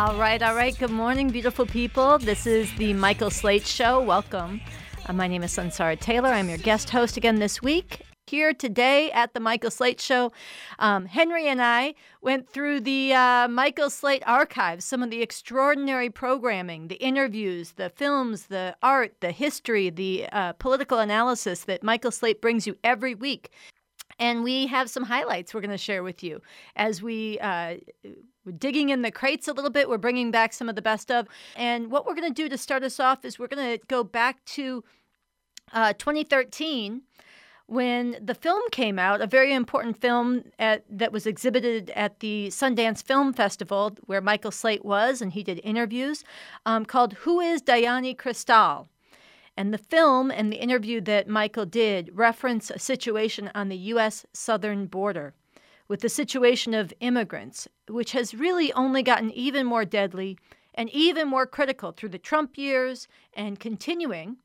All right, all right. Good morning, beautiful people. This is the Michael Slate Show. Welcome. Uh, my name is Sunsara Taylor. I'm your guest host again this week. Here today at the Michael Slate Show, um, Henry and I went through the uh, Michael Slate archives, some of the extraordinary programming, the interviews, the films, the art, the history, the uh, political analysis that Michael Slate brings you every week. And we have some highlights we're going to share with you as we uh, we're digging in the crates a little bit. We're bringing back some of the best of. And what we're going to do to start us off is we're going to go back to uh, 2013 when the film came out, a very important film at, that was exhibited at the Sundance Film Festival, where Michael Slate was, and he did interviews, um, called Who is Dayani Cristal? And the film and the interview that Michael did reference a situation on the U.S. southern border with the situation of immigrants, which has really only gotten even more deadly and even more critical through the Trump years and continuing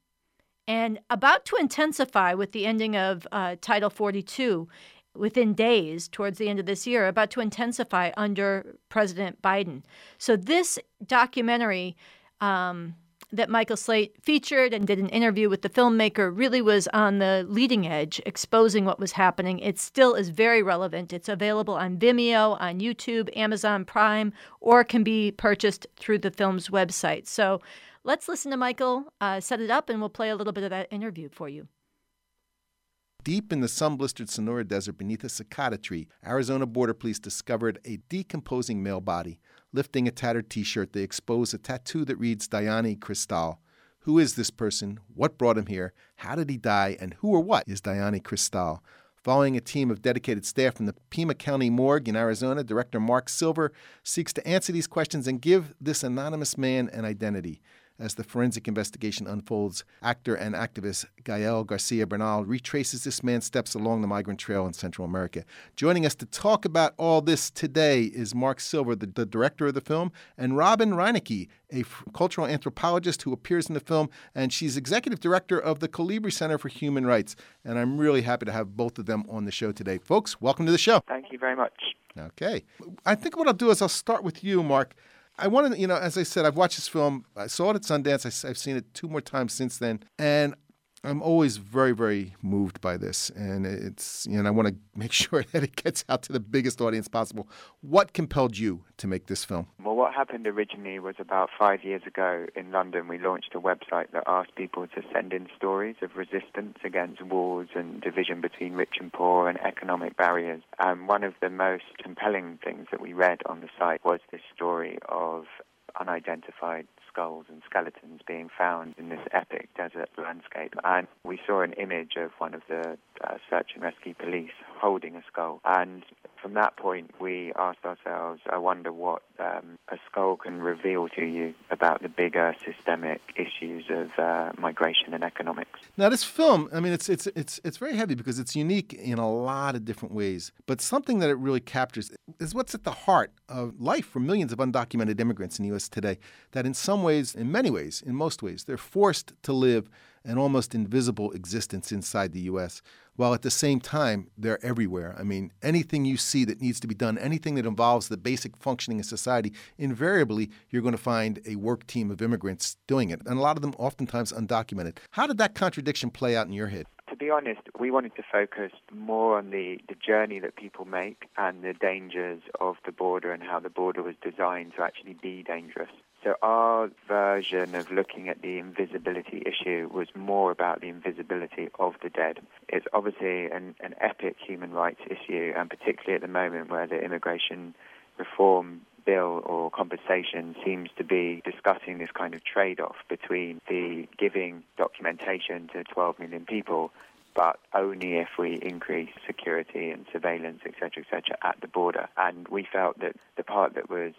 and about to intensify with the ending of uh, Title 42 within days towards the end of this year, about to intensify under President Biden. So, this documentary um, that Michael Slate featured and did an interview with the filmmaker really was on the leading edge, exposing what was happening. It still is very relevant. It's available on Vimeo, on YouTube, Amazon Prime, or can be purchased through the film's website. So let's listen to Michael uh, set it up, and we'll play a little bit of that interview for you. Deep in the sun blistered Sonora Desert beneath a cicada tree, Arizona Border Police discovered a decomposing male body. Lifting a tattered t shirt, they expose a tattoo that reads Dayani Cristal. Who is this person? What brought him here? How did he die? And who or what is Dayani Cristal? Following a team of dedicated staff from the Pima County Morgue in Arizona, Director Mark Silver seeks to answer these questions and give this anonymous man an identity. As the forensic investigation unfolds, actor and activist Gael Garcia Bernal retraces this man's steps along the migrant trail in Central America. Joining us to talk about all this today is Mark Silver, the, the director of the film, and Robin Reineke, a f- cultural anthropologist who appears in the film, and she's executive director of the Colibri Center for Human Rights. And I'm really happy to have both of them on the show today. Folks, welcome to the show. Thank you very much. Okay. I think what I'll do is I'll start with you, Mark. I wanted, you know, as I said, I've watched this film. I saw it at Sundance. I, have seen it two more times since then, and I'm always very, very moved by this, and it's you know I want to make sure that it gets out to the biggest audience possible. What compelled you to make this film? Well, what happened originally was about five years ago in London, we launched a website that asked people to send in stories of resistance against wars and division between rich and poor and economic barriers. And one of the most compelling things that we read on the site was this story of unidentified skulls and skeletons being found in this epic desert landscape. And we saw an image of one of the uh, search and rescue police holding a skull. And from that point, we asked ourselves, I wonder what um, a skull can reveal to you about the bigger systemic issues of uh, migration and economics. Now, this film, I mean, it's, it's, it's, it's very heavy because it's unique in a lot of different ways. But something that it really captures is what's at the heart of life for millions of undocumented immigrants in the U.S. today, that in some ways, in many ways, in most ways, they're forced to live an almost invisible existence inside the U.S., while at the same time, they're everywhere. I mean, anything you see that needs to be done, anything that involves the basic functioning of society, invariably, you're going to find a work team of immigrants doing it, and a lot of them oftentimes undocumented. How did that contradiction play out in your head? to be honest, we wanted to focus more on the, the journey that people make and the dangers of the border and how the border was designed to actually be dangerous. So our version of looking at the invisibility issue was more about the invisibility of the dead. It's obviously an, an epic human rights issue, and particularly at the moment where the immigration reform bill or compensation seems to be discussing this kind of trade-off between the giving documentation to 12 million people but only if we increase security and surveillance, etc., etc., at the border. And we felt that the part that was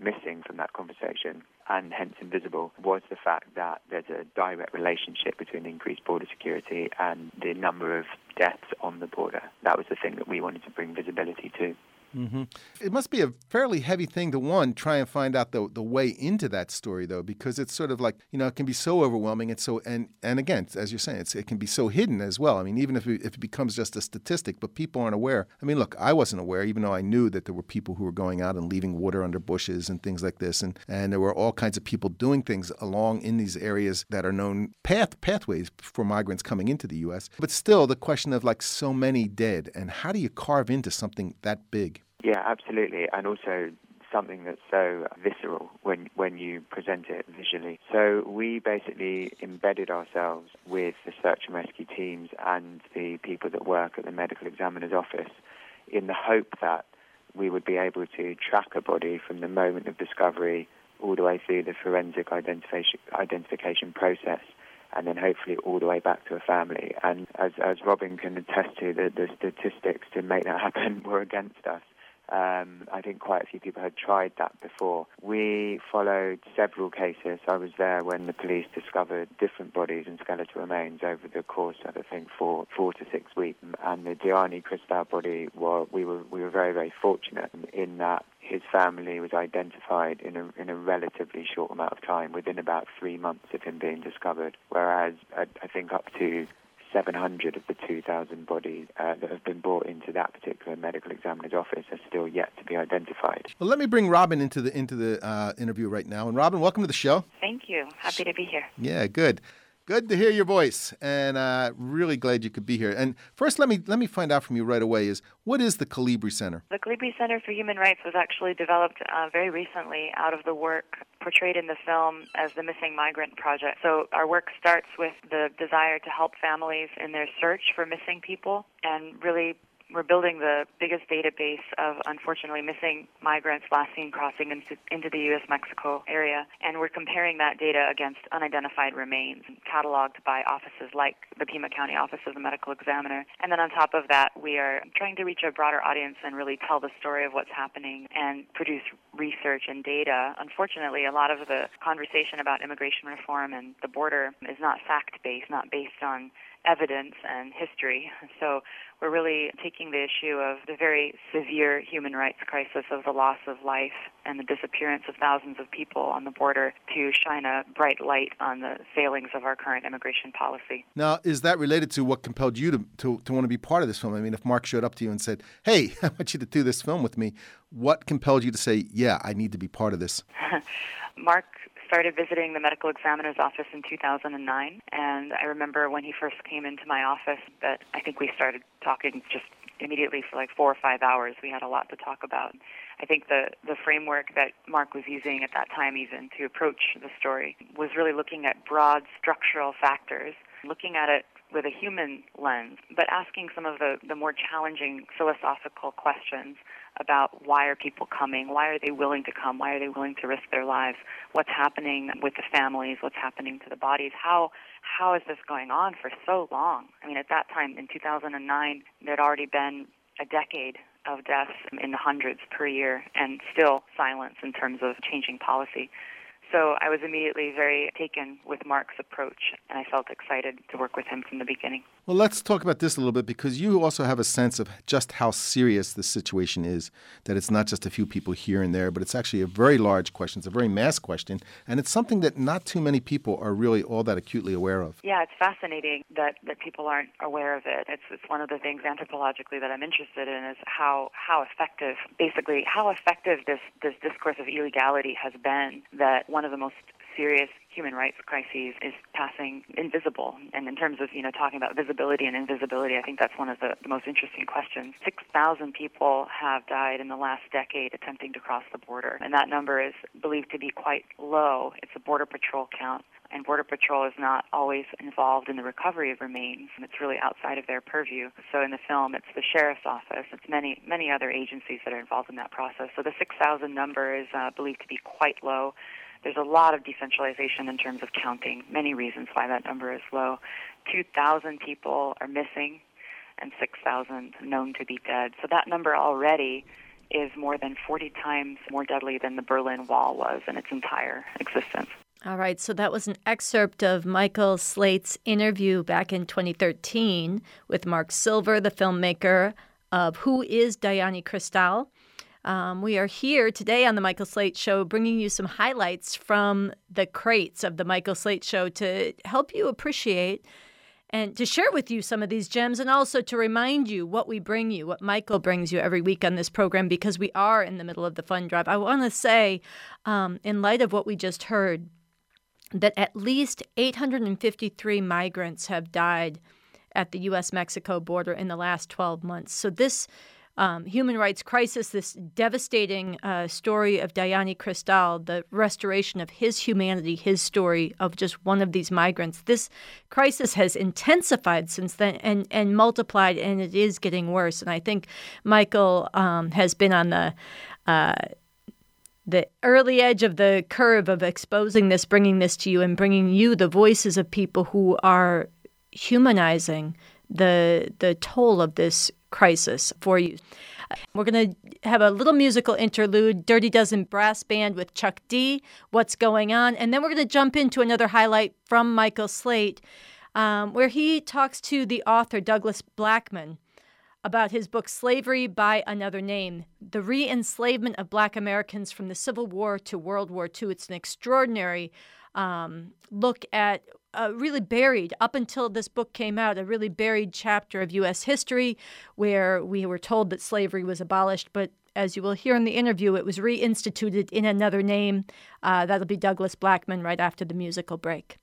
missing from that conversation and hence invisible was the fact that there's a direct relationship between increased border security and the number of deaths on the border. That was the thing that we wanted to bring visibility to. Mm-hmm. It must be a fairly heavy thing to one try and find out the the way into that story though, because it's sort of like you know it can be so overwhelming and so and and again as you're saying it can be so hidden as well. I mean even if it, if it becomes just a statistic, but people aren't aware. I mean look, I wasn't aware even though I knew that there were people who were going out and leaving water under bushes and things like this, and and there were all kinds of people doing things along in these areas that are known path pathways for migrants coming into the U.S. But still, the question of like so many dead and how do you carve into something that big? Yeah, absolutely. And also something that's so visceral when when you present it visually. So we basically embedded ourselves with the search and rescue teams and the people that work at the medical examiner's office in the hope that we would be able to track a body from the moment of discovery all the way through the forensic identification identification process and then hopefully all the way back to a family. And as, as Robin can attest to, the, the statistics to make that happen were against us. Um, I think quite a few people had tried that before. We followed several cases. I was there when the police discovered different bodies and skeletal remains over the course of I think four four to six weeks. And the Dayani Cristal body, well, we were we were very very fortunate in that his family was identified in a in a relatively short amount of time, within about three months of him being discovered. Whereas I, I think up to 700 of the 2,000 bodies uh, that have been brought into that particular medical examiner's office are still yet to be identified. Well, let me bring Robin into the into the uh, interview right now. And Robin, welcome to the show. Thank you. Happy to be here. Yeah, good. Good to hear your voice, and uh, really glad you could be here. And first, let me let me find out from you right away: is what is the Colibri Center? The Colibri Center for Human Rights was actually developed uh, very recently out of the work portrayed in the film as the Missing Migrant Project. So our work starts with the desire to help families in their search for missing people, and really we're building the biggest database of unfortunately missing migrants last seen crossing into, into the U.S. Mexico area, and we're comparing that data against unidentified remains cataloged by offices like the Pima County Office of the Medical Examiner. And then on top of that, we are trying to reach a broader audience and really tell the story of what's happening and produce research and data. Unfortunately, a lot of the conversation about immigration reform and the border is not fact based, not based on evidence and history. So we're really taking the issue of the very severe human rights crisis of the loss of life and the disappearance of thousands of people on the border to shine a bright light on the failings of our current immigration policy. Now, is that related to what compelled you to, to, to want to be part of this film? I mean, if Mark showed up to you and said, hey, I want you to do this film with me, what compelled you to say, yeah, I need to be part of this? Mark started visiting the medical examiner's office in 2009, and I remember when he first came into my office that I think we started talking just immediately for like four or five hours. We had a lot to talk about. I think the the framework that Mark was using at that time, even to approach the story, was really looking at broad structural factors, looking at it with a human lens, but asking some of the, the more challenging philosophical questions about why are people coming? Why are they willing to come? Why are they willing to risk their lives? What's happening with the families? What's happening to the bodies? How how is this going on for so long? I mean, at that time in 2009, there had already been a decade of deaths in the hundreds per year, and still silence in terms of changing policy. So I was immediately very taken with Mark's approach, and I felt excited to work with him from the beginning. Well, let's talk about this a little bit because you also have a sense of just how serious the situation is. That it's not just a few people here and there, but it's actually a very large question. It's a very mass question, and it's something that not too many people are really all that acutely aware of. Yeah, it's fascinating that, that people aren't aware of it. It's, it's one of the things anthropologically that I'm interested in is how, how effective, basically, how effective this, this discourse of illegality has been that one of the most serious human rights crises is passing invisible. And in terms of, you know, talking about visibility and invisibility, I think that's one of the, the most interesting questions. 6,000 people have died in the last decade attempting to cross the border, and that number is believed to be quite low. It's a Border Patrol count. And Border Patrol is not always involved in the recovery of remains. It's really outside of their purview. So in the film, it's the sheriff's office. It's many, many other agencies that are involved in that process. So the 6,000 number is uh, believed to be quite low. There's a lot of decentralization in terms of counting, many reasons why that number is low. 2,000 people are missing and 6,000 known to be dead. So that number already is more than 40 times more deadly than the Berlin Wall was in its entire existence. All right, so that was an excerpt of Michael Slate's interview back in 2013 with Mark Silver, the filmmaker of Who is Dayani Cristal? Um, we are here today on the Michael Slate Show, bringing you some highlights from the crates of the Michael Slate Show to help you appreciate and to share with you some of these gems and also to remind you what we bring you, what Michael brings you every week on this program because we are in the middle of the fund drive. I want to say, um, in light of what we just heard, that at least 853 migrants have died at the U.S. Mexico border in the last 12 months. So, this um, human rights crisis, this devastating uh, story of Dayani Cristal, the restoration of his humanity, his story of just one of these migrants. This crisis has intensified since then and, and multiplied, and it is getting worse. And I think Michael um, has been on the uh, the early edge of the curve of exposing this, bringing this to you, and bringing you the voices of people who are humanizing the the toll of this crisis for you. We're going to have a little musical interlude, Dirty Dozen Brass Band with Chuck D, What's Going On, and then we're going to jump into another highlight from Michael Slate, um, where he talks to the author, Douglas Blackmon, about his book Slavery by Another Name The Re Enslavement of Black Americans from the Civil War to World War II. It's an extraordinary um, look at uh, really buried up until this book came out, a really buried chapter of U.S. history where we were told that slavery was abolished, but as you will hear in the interview, it was reinstituted in another name. Uh, that'll be Douglas Blackmon right after the musical break.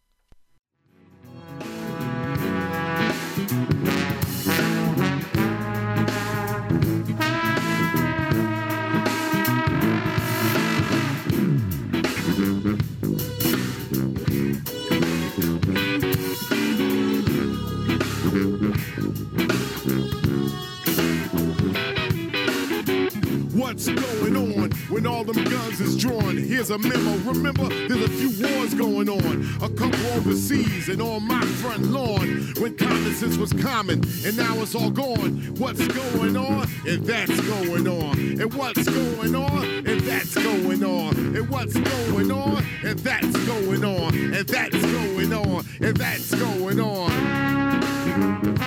What's going on when all them guns is drawn. Here's a memo. Remember, there's a few wars going on. A couple overseas and on my front lawn. When common sense was common and now it's all gone. What's going on? And that's going on. And what's going on? And that's going on. And what's going on? And that's going on. And that's going on. And that's going on.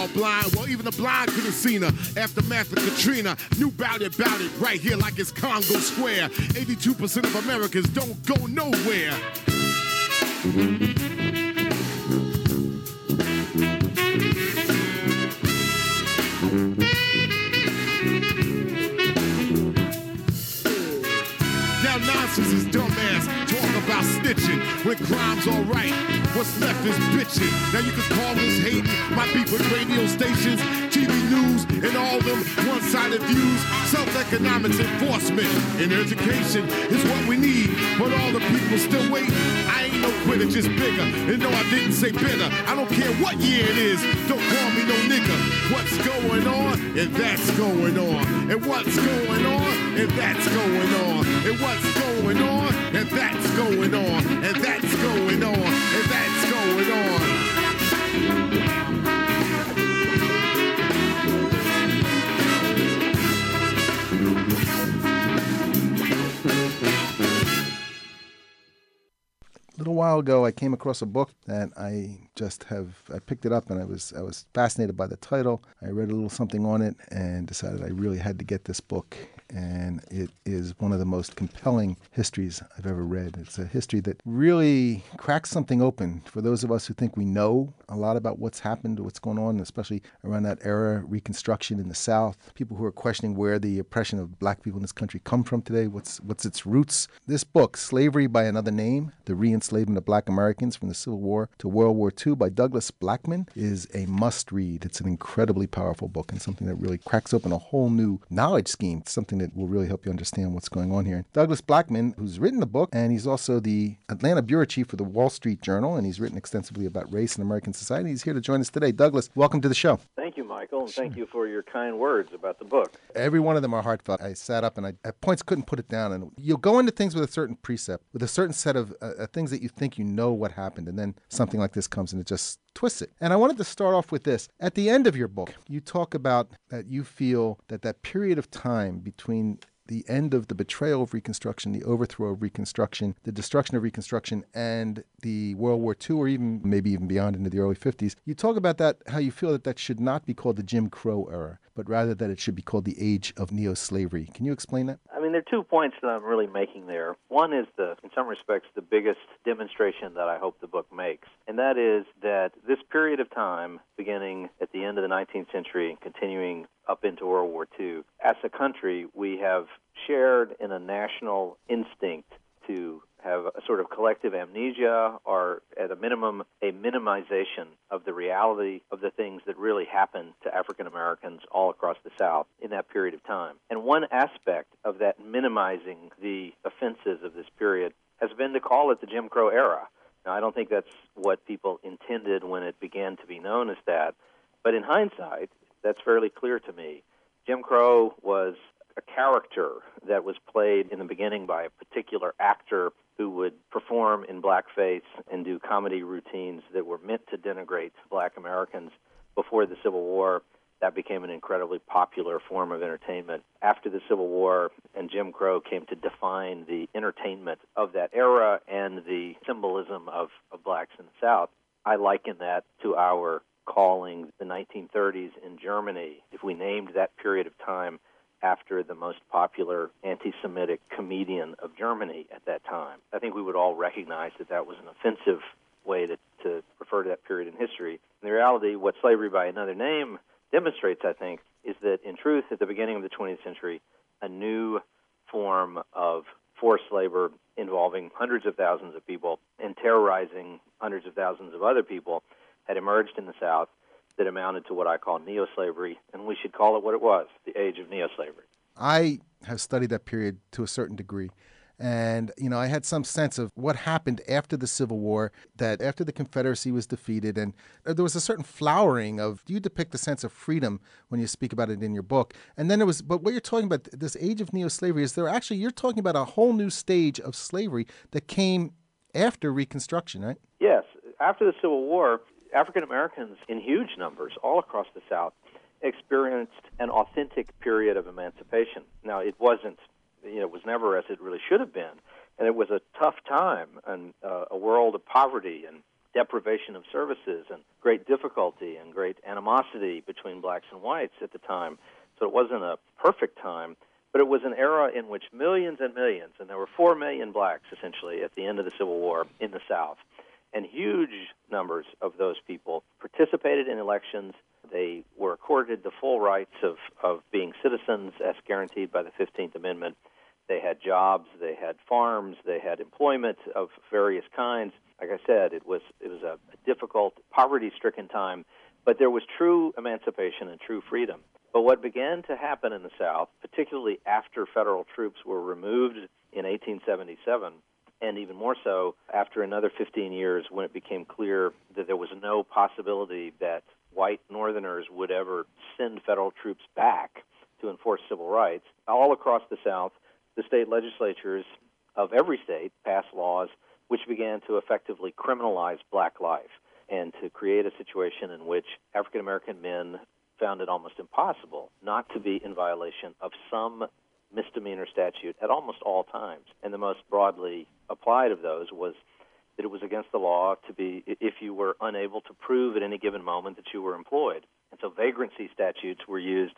All blind. Well, even the blind could have seen her. Aftermath of Katrina, knew about it, about it, right here like it's Congo Square. 82% of Americans don't go nowhere. Now nonsense is dumbass. Talk about snitching when crime's alright. What's left is bitching. Now you can call this hating. My with radio stations, TV news, and all them one-sided views. Self-economics enforcement and education is what we need. But all the people still waiting. I ain't no quitter, just bigger. And no, I didn't say bitter. I don't care what year it is. Don't call me no nigga. What's going on? And that's going on. And what's going on? and that's going on. And what's going on, and that's going on, and that's going on, and that's going on. Little while ago, I came across a book that I just have. I picked it up and I was I was fascinated by the title. I read a little something on it and decided I really had to get this book. And it is one of the most compelling histories I've ever read. It's a history that really cracks something open for those of us who think we know a lot about what's happened, what's going on, especially around that era, Reconstruction in the South. People who are questioning where the oppression of black people in this country come from today. What's what's its roots? This book, Slavery by Another Name: The Re-Enslavement of Black Americans from the Civil War to World War II by Douglas Blackmon, is a must-read. It's an incredibly powerful book and something that really cracks open a whole new knowledge scheme. Something that will really help you understand what's going on here. Douglas Blackmon, who's written the book, and he's also the Atlanta bureau chief for the Wall Street Journal, and he's written extensively about race in American society. He's here to join us today. Douglas, welcome to the show. Thank you, Michael, and thank you for your kind words about the book. Every one of them are heartfelt. I sat up and I at points couldn't put it down. And you'll go into things with a certain precept, with a certain set of uh, uh, things that you think you know what happened, and then something like this comes and it just twists it. And I wanted to start off with this. At the end of your book, you talk about that you feel that that period of time between the end of the betrayal of Reconstruction, the overthrow of Reconstruction, the destruction of Reconstruction, and the World War II, or even maybe even beyond into the early 50s. You talk about that, how you feel that that should not be called the Jim Crow era, but rather that it should be called the age of neo slavery. Can you explain that? Mean, there are two points that I'm really making there. One is the, in some respects, the biggest demonstration that I hope the book makes, and that is that this period of time, beginning at the end of the 19th century and continuing up into World War II, as a country, we have shared in a national instinct to have a sort of collective amnesia or, at a minimum, a minimization of the reality of the things that really happened to African Americans all across the South in that period of time. And one aspect of that minimizing the offenses of this period has been to call it the Jim Crow era. Now, I don't think that's what people intended when it began to be known as that, but in hindsight, that's fairly clear to me. Jim Crow was a character that was played in the beginning by a particular actor who would perform in blackface and do comedy routines that were meant to denigrate black Americans before the Civil War. That became an incredibly popular form of entertainment. After the Civil War and Jim Crow came to define the entertainment of that era and the symbolism of, of blacks in the South, I liken that to our calling the 1930s in Germany. If we named that period of time after the most popular anti Semitic comedian of Germany at that time. I think we would all recognize that that was an offensive way to, to refer to that period in history. In reality, what slavery by another name demonstrates, I think, is that in truth, at the beginning of the 20th century, a new form of forced labor involving hundreds of thousands of people and terrorizing hundreds of thousands of other people had emerged in the South that amounted to what I call neo slavery, and we should call it what it was the age of neo slavery. I have studied that period to a certain degree. And, you know, I had some sense of what happened after the Civil War, that after the Confederacy was defeated, and there was a certain flowering of, you depict a sense of freedom when you speak about it in your book. And then there was, but what you're talking about, this age of neo slavery, is there actually, you're talking about a whole new stage of slavery that came after Reconstruction, right? Yes. After the Civil War, African Americans in huge numbers all across the South experienced an authentic period of emancipation. Now, it wasn't, you know, it was never as it really should have been, and it was a tough time and uh, a world of poverty and deprivation of services and great difficulty and great animosity between blacks and whites at the time. So it wasn't a perfect time, but it was an era in which millions and millions, and there were four million blacks essentially at the end of the Civil War in the South, and huge numbers of those people participated in elections. They were accorded the full rights of, of being citizens as guaranteed by the 15th Amendment. They had jobs, they had farms, they had employment of various kinds. Like I said, it was it was a, difficult, poverty-stricken time, but there was true emancipation and true freedom. But what began to happen in the South, particularly after federal troops were removed in 1877, and even more so after another 15 years when it became clear that there was no possibility that white Northerners would ever send federal troops back to enforce civil rights. All across the South, the state legislatures of every state passed laws which began to effectively criminalize black life and to create a situation in which African American men found it almost impossible not to be in violation of some misdemeanor statute at almost all times. And the most broadly applied of those was that it was against the law to be if you were unable to prove at any given moment that you were employed. And so vagrancy statutes were used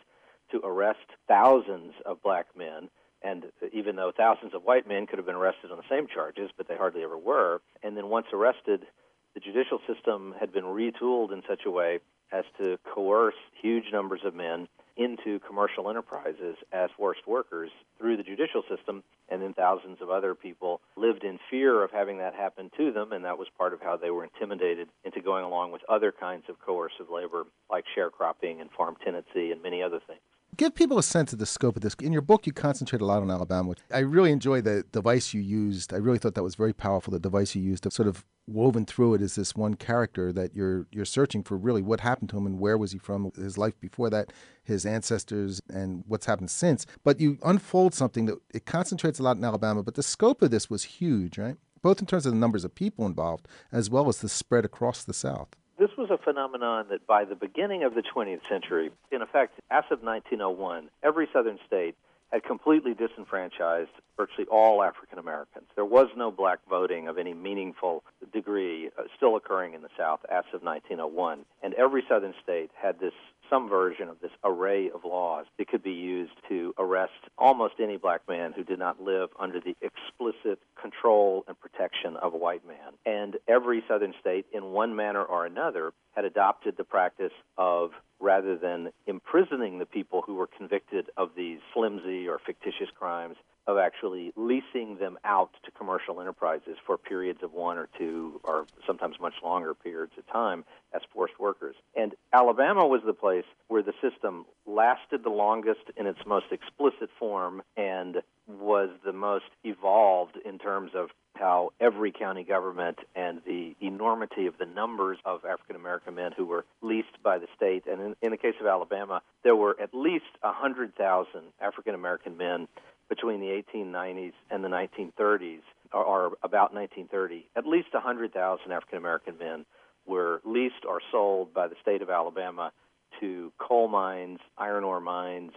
to arrest thousands of black men and even though thousands of white men could have been arrested on the same charges, but they hardly ever were, and then once arrested, the judicial system had been retooled in such a way as to coerce huge numbers of men into commercial enterprises as forced workers through the judicial system, and then thousands of other people lived in fear of having that happen to them, and that was part of how they were intimidated into going along with other kinds of coercive labor like sharecropping and farm tenancy and many other things give people a sense of the scope of this. In your book, you concentrate a lot on Alabama. I really enjoy the device you used. I really thought that was very powerful. The device you used to sort of woven through it is this one character that you're you're searching for. Really, what happened to him and where was he from? His life before that, his ancestors, and what's happened since. But you unfold something that it concentrates a lot in Alabama. But the scope of this was huge, right? Both in terms of the numbers of people involved as well as the spread across the South this was a phenomenon that by the beginning of the 20th century, in effect, as of 1901, every southern state had completely disenfranchised virtually all African Americans. There was no black voting of any meaningful degree uh, still occurring in the South as of 1901. And every southern state had this some version of this array of laws that could be used to arrest almost any black man who did not live under the explicit control and protection of a white man. And every southern state, in one manner or another, had adopted the practice of rather than imprisoning the people who were convicted of these flimsy or fictitious crimes, of actually leasing them out to commercial enterprises for periods of one or two or sometimes much longer periods of time as forced workers. And Alabama was the place where the system lasted the longest in its most explicit form and was the most evolved in terms of how every county government and the enormity of the numbers of African American men who were leased by the state. And in, in the case of Alabama, there were at least 100,000 African American men between the 1890s and the 1930s, or, or about 1930. At least 100,000 African American men were leased or sold by the state of Alabama to coal mines, iron ore mines,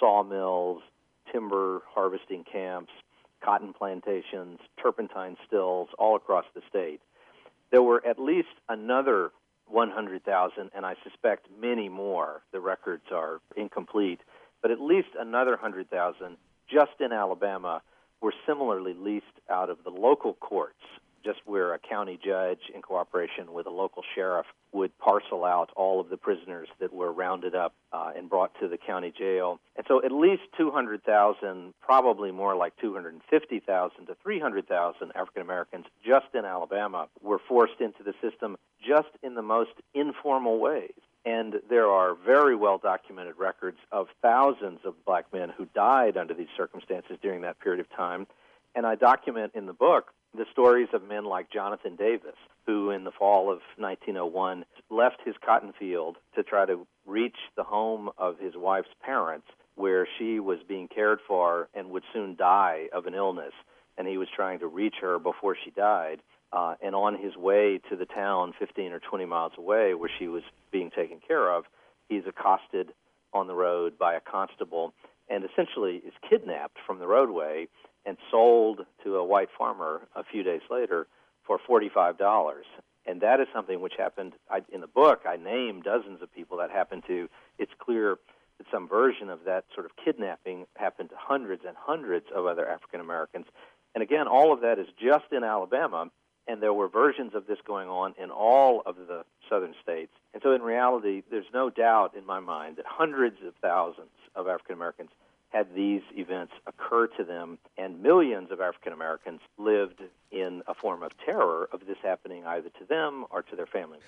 sawmills, timber harvesting camps, cotton plantations, turpentine stills all across the state. There were at least another 100,000, and I suspect many more. The records are incomplete, but at least another 100,000 just in Alabama were similarly leased out of the local courts just where a county judge, in cooperation with a local sheriff, would parcel out all of the prisoners that were rounded up uh, and brought to the county jail. And so at least 200,000, probably more like 250,000 to 300,000 African Americans just in Alabama were forced into the system just in the most informal ways. And there are very well documented records of thousands of black men who died under these circumstances during that period of time. And I document in the book the stories of men like Jonathan Davis, who in the fall of 1901 left his cotton field to try to reach the home of his wife's parents, where she was being cared for and would soon die of an illness. And he was trying to reach her before she died. Uh, and on his way to the town 15 or 20 miles away where she was being taken care of, he's accosted on the road by a constable and essentially is kidnapped from the roadway and sold to a white farmer a few days later for $45. And that is something which happened I, in the book. I name dozens of people that happened to. It's clear that some version of that sort of kidnapping happened to hundreds and hundreds of other African Americans. And again, all of that is just in Alabama, and there were versions of this going on in all of the southern states. And so, in reality, there's no doubt in my mind that hundreds of thousands of African Americans had these events occur to them, and millions of African Americans lived in a form of terror of this happening either to them or to their families.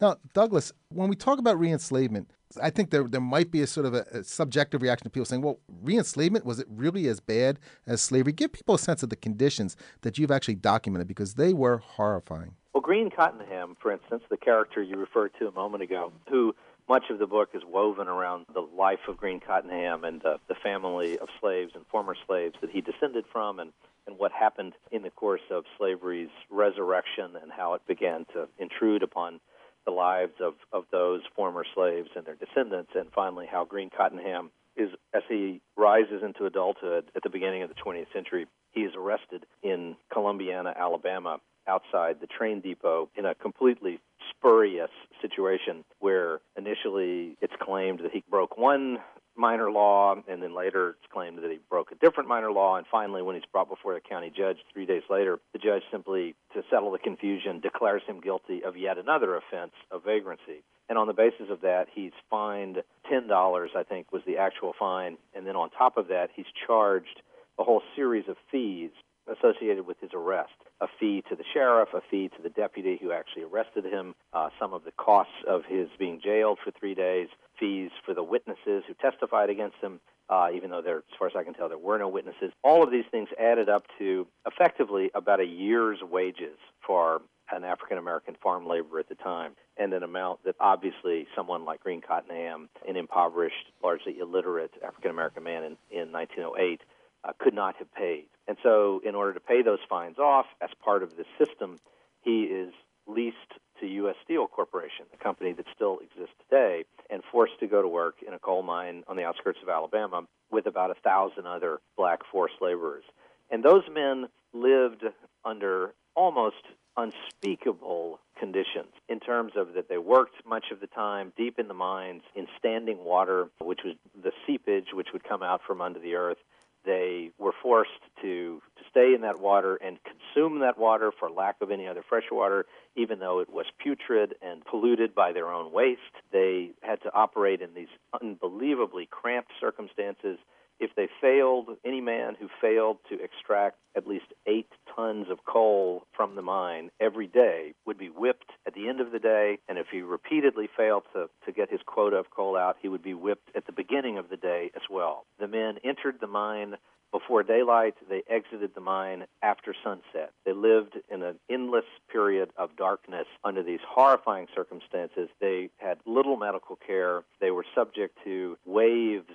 Now, Douglas, when we talk about reenslavement, I think there there might be a sort of a, a subjective reaction to people saying, "Well, reenslavement was it really as bad as slavery?" Give people a sense of the conditions that you've actually documented because they were horrifying. Well, Green Cottenham, for instance, the character you referred to a moment ago, who much of the book is woven around the life of Green Cottenham and the family of slaves and former slaves that he descended from and, and what happened in the course of slavery's resurrection and how it began to intrude upon the lives of, of those former slaves and their descendants, and finally how Green Cottenham is, as he rises into adulthood at the beginning of the 20th century, he is arrested in Columbiana, Alabama, outside the train depot in a completely spurious situation where initially it's claimed that he broke one minor law, and then later it's claimed that he broke a different minor law. And finally, when he's brought before the county judge three days later, the judge simply, to settle the confusion, declares him guilty of yet another offense of vagrancy. And on the basis of that, he's fined $10, I think was the actual fine. And then on top of that, he's charged a whole series of fees associated with his arrest a fee to the sheriff, a fee to the deputy who actually arrested him, uh, some of the costs of his being jailed for three days, fees for the witnesses who testified against him, uh, even though there, as far as I can tell, there were no witnesses. All of these things added up to effectively about a year's wages for an African American farm laborer at the time, and an amount that obviously someone like Green Cottenham, an impoverished, largely illiterate African American man in, in 1908, uh, could not have paid. And so, in order to pay those fines off as part of the system, he is leased to U.S. Steel Corporation, a company that still exists today, and forced to go to work in a coal mine on the outskirts of Alabama with about a thousand other black forced laborers. And those men lived under almost unspeakable conditions in terms of that they worked much of the time deep in the mines in standing water, which was the seepage which would come out from under the earth they were forced to, to stay in that water and consume that water for lack of any other fresh water, even though it was putrid and polluted by their own waste. They had to operate in these unbelievably cramped circumstances if they failed, any man who failed to extract at least eight tons of coal from the mine every day would be whipped at the end of the day. And if he repeatedly failed to, to get his quota of coal out, he would be whipped at the beginning of the day as well. The men entered the mine before daylight. They exited the mine after sunset. They lived in an endless period of darkness under these horrifying circumstances. They had little medical care. They were subject to waves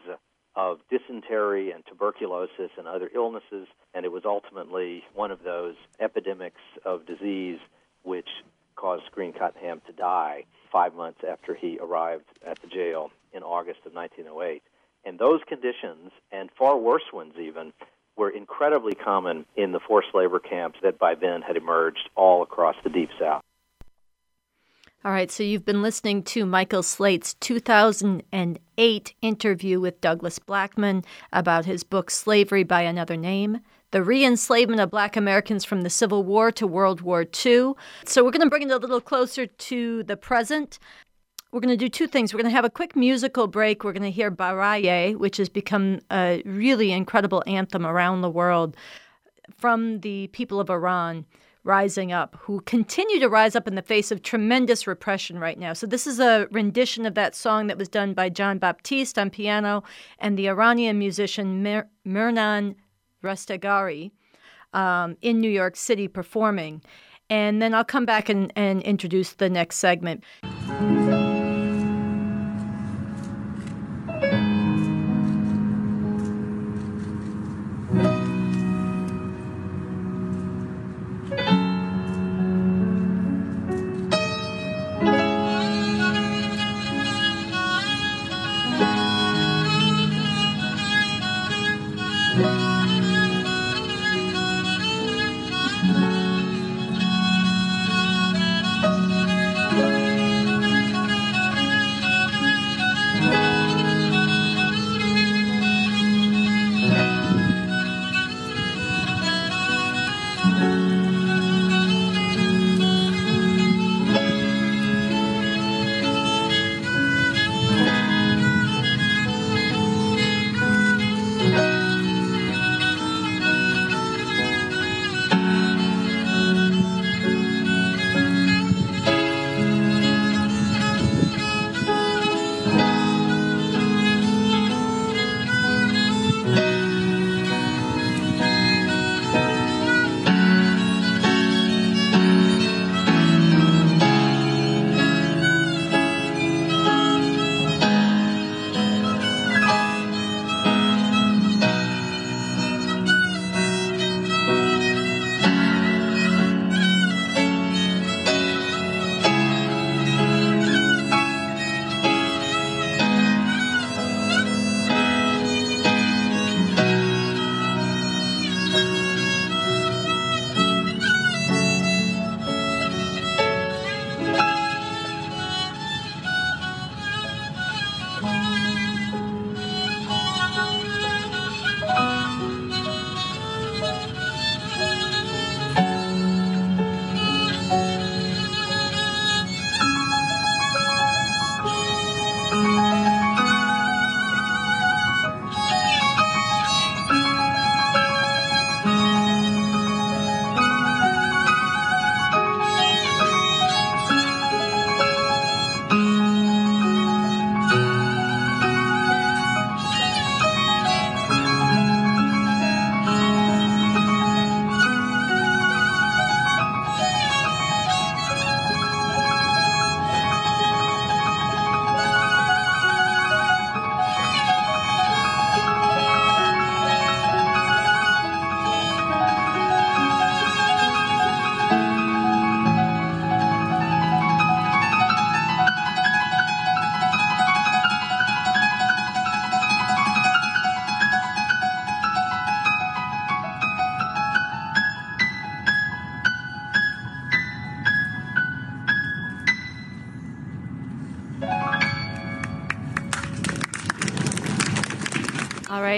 of dysentery and tuberculosis and other illnesses, and it was ultimately one of those epidemics of disease which caused Green Cottenham to die five months after he arrived at the jail in August of 1908. And those conditions, and far worse ones even, were incredibly common in the forced labor camps that by then had emerged all across the Deep South. All right, so you've been listening to Michael Slate's 2008 interview with Douglas Blackmon about his book Slavery by Another Name The Re Enslavement of Black Americans from the Civil War to World War II. So we're going to bring it a little closer to the present. We're going to do two things. We're going to have a quick musical break. We're going to hear Baraye, which has become a really incredible anthem around the world from the people of Iran rising up, who continue to rise up in the face of tremendous repression right now. So, this is a rendition of that song that was done by Jon Batiste on piano and the Iranian musician Mir- Mirnan Rastagari um, in New York City performing. And then I'll come back and, and introduce the next segment.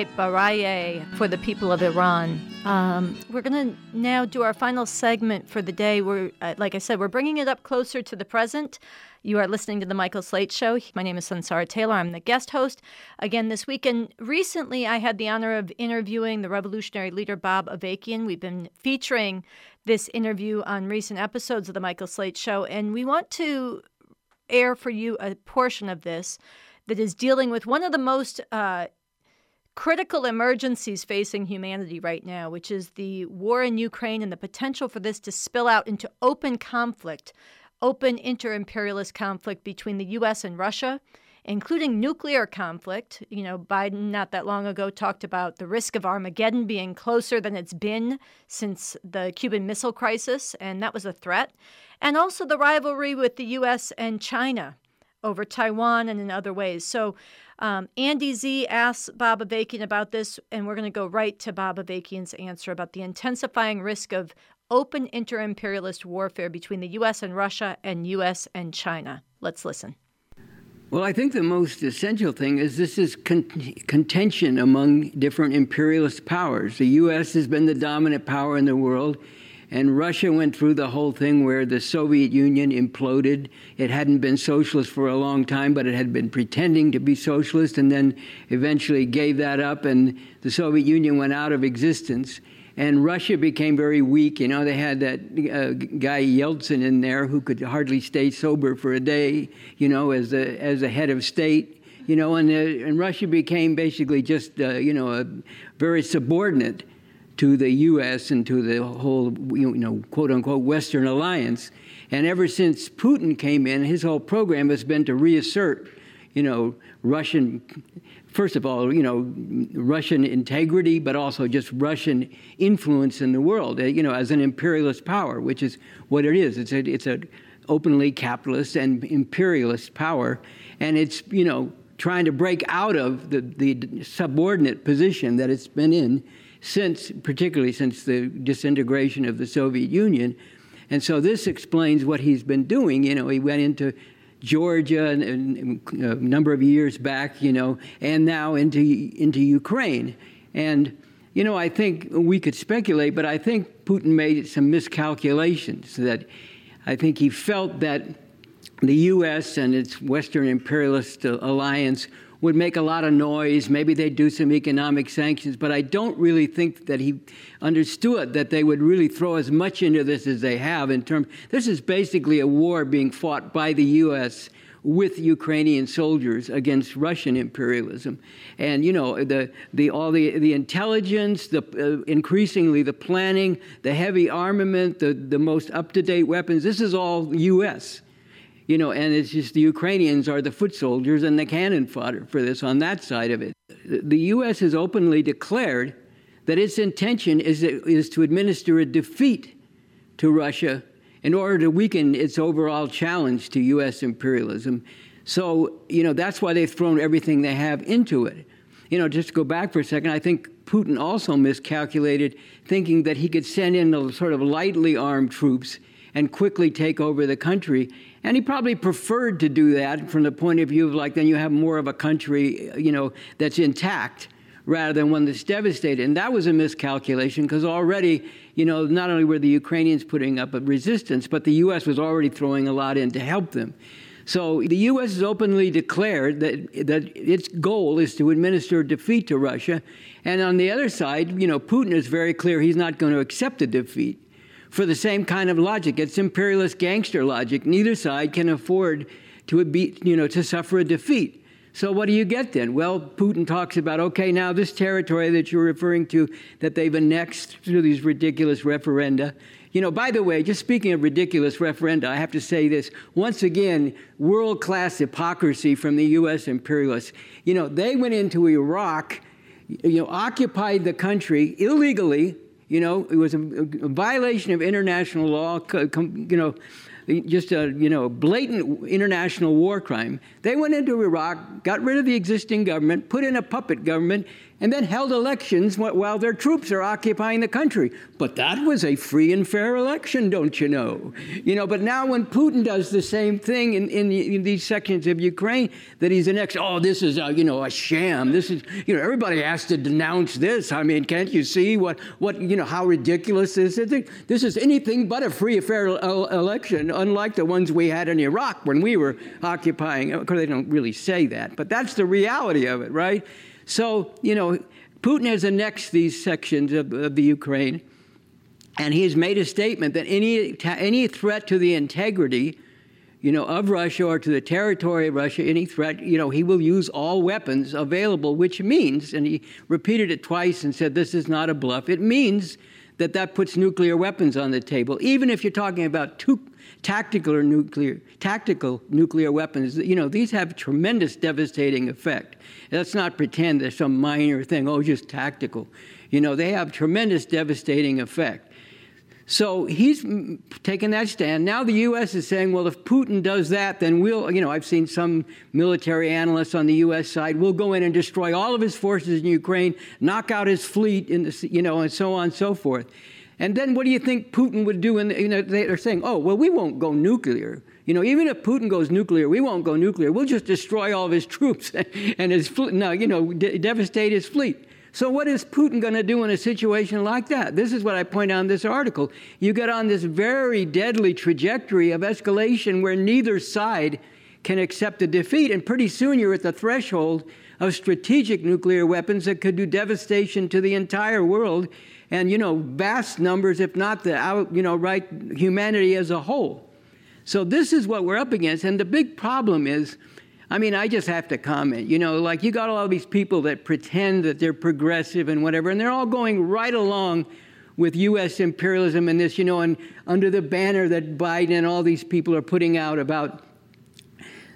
Baraye for the people of Iran. Um, we're going to now do our final segment for the day. We're, uh, like I said, we're bringing it up closer to the present. You are listening to the Michael Slate Show. My name is Sunsara Taylor. I'm the guest host again this week. And recently, I had the honor of interviewing the revolutionary leader Bob Avakian. We've been featuring this interview on recent episodes of the Michael Slate Show, and we want to air for you a portion of this that is dealing with one of the most uh, critical emergencies facing humanity right now, which is the war in Ukraine and the potential for this to spill out into open conflict, open inter imperialist conflict between the U.S. and Russia, including nuclear conflict. You know, Biden not that long ago talked about the risk of Armageddon being closer than it's been since the Cuban Missile Crisis, and that was a threat. And also the rivalry with the U.S. and China over Taiwan and in other ways. So, um, Andy Zee asked Bob Avakian about this, and we're going to go right to Bob Avakian's answer about the intensifying risk of open inter imperialist warfare between the U.S. and Russia and U.S. and China. Let's listen. Well, I think the most essential thing is this is con- contention among different imperialist powers. The U.S. has been the dominant power in the world. And Russia went through the whole thing where the Soviet Union imploded. It hadn't been socialist for a long time, but it had been pretending to be socialist and then eventually gave that up, and the Soviet Union went out of existence. And Russia became very weak. You know, they had that uh, guy Yeltsin in there who could hardly stay sober for a day, you know, as a, as a head of state you know, and, uh, and Russia became basically just, uh, you know, a very subordinate to the U.S. and to the whole, you know, quote unquote, Western alliance. And ever since Putin came in, his whole program has been to reassert, you know, Russian, first of all, you know, Russian integrity, but also just Russian influence in the world, you know, as an imperialist power, which is what it is. It's a, it's a openly capitalist and imperialist power, and it's, you know, trying to break out of the, the subordinate position that it's been in since, particularly since the disintegration of the Soviet Union. And so this explains what he's been doing. You know, he went into Georgia uh, a number of years back, you know, and now into into Ukraine. And you know, I think we could speculate, but I think Putin made some miscalculations. That I think he felt that the U.S. and its Western imperialist alliance would make a lot of noise. Maybe they'd do some economic sanctions, but I don't really think that he understood that they would really throw as much into this as they have. In terms, this is basically a war being fought by the U.S. with Ukrainian soldiers against Russian imperialism, and you know the the all the the intelligence, the uh, increasingly the planning, the heavy armament, the the most up to date weapons. This is all U.S you know, and it's just the Ukrainians are the foot soldiers and the cannon fodder for this on that side of it. The U.S. has openly declared that its intention is, is to administer a defeat to Russia in order to weaken its overall challenge to U.S. imperialism. So, you know, that's why they've thrown everything they have into it. You know, just to go back for a second, I think Putin also miscalculated, thinking that he could send in sort of lightly armed troops and quickly take over the country. And he probably preferred to do that from the point of view of like, then you have more of a country, you know, that's intact rather than one that's devastated. And that was a miscalculation because already, you know, not only were the Ukrainians putting up a resistance, but the U.S. was already throwing a lot in to help them. So the U.S. has openly declared that, that its goal is to administer defeat to Russia. And on the other side, you know, Putin is very clear he's not going to accept a defeat for the same kind of logic. It's imperialist gangster logic. Neither side can afford to be, you know, to suffer a defeat. So what do you get then? Well, Putin talks about okay, now this territory that you're referring to that they've annexed through these ridiculous referenda. You know, by the way, just speaking of ridiculous referenda, I have to say this once again: world-class hypocrisy from the U.S. imperialists. You know, they went into Iraq, you know, occupied the country illegally you know, it was a, a violation of international law, you know, just a you know blatant international war crime. They went into Iraq, got rid of the existing government, put in a puppet government, and then held elections while their troops are occupying the country. But that was a free and fair election, don't you know? You know, but now when Putin does the same thing in, in, in these sections of Ukraine, that he's annexed, oh, this is a, you know, a sham. This is, you know, everybody has to denounce this. I mean, can't you see what, what you know, how ridiculous this is? This is anything but a free and fair election, unlike the ones we had in Iraq when we were occupying. Of course, they don't really say that, but that's the reality of it, right? So, you know, Putin has annexed these sections of, of the Ukraine, and he has made a statement that any, any threat to the integrity you know, of Russia or to the territory of Russia, any threat, you know, he will use all weapons available, which means, and he repeated it twice and said this is not a bluff, it means that that puts nuclear weapons on the table, even if you're talking about two tactical or nuclear tactical nuclear weapons. You know, these have tremendous devastating effect. Let's not pretend they're some minor thing, oh, just tactical. You know, they have tremendous devastating effect. So he's taken that stand. Now the U.S. is saying, well, if Putin does that, then we'll, you know, I've seen some military analysts on the U.S. side, we'll go in and destroy all of his forces in Ukraine, knock out his fleet, in the, you know, and so on and so forth. And then what do you think Putin would do? And you know, they're saying, oh, well, we won't go nuclear. You know, even if Putin goes nuclear, we won't go nuclear. We'll just destroy all of his troops and his fleet. No, you know, de- devastate his fleet. So, what is Putin going to do in a situation like that? This is what I point out in this article. You get on this very deadly trajectory of escalation where neither side can accept a defeat, and pretty soon you're at the threshold of strategic nuclear weapons that could do devastation to the entire world and you know vast numbers if not the you know right humanity as a whole. So this is what we're up against. And the big problem is i mean i just have to comment you know like you got all these people that pretend that they're progressive and whatever and they're all going right along with us imperialism and this you know and under the banner that biden and all these people are putting out about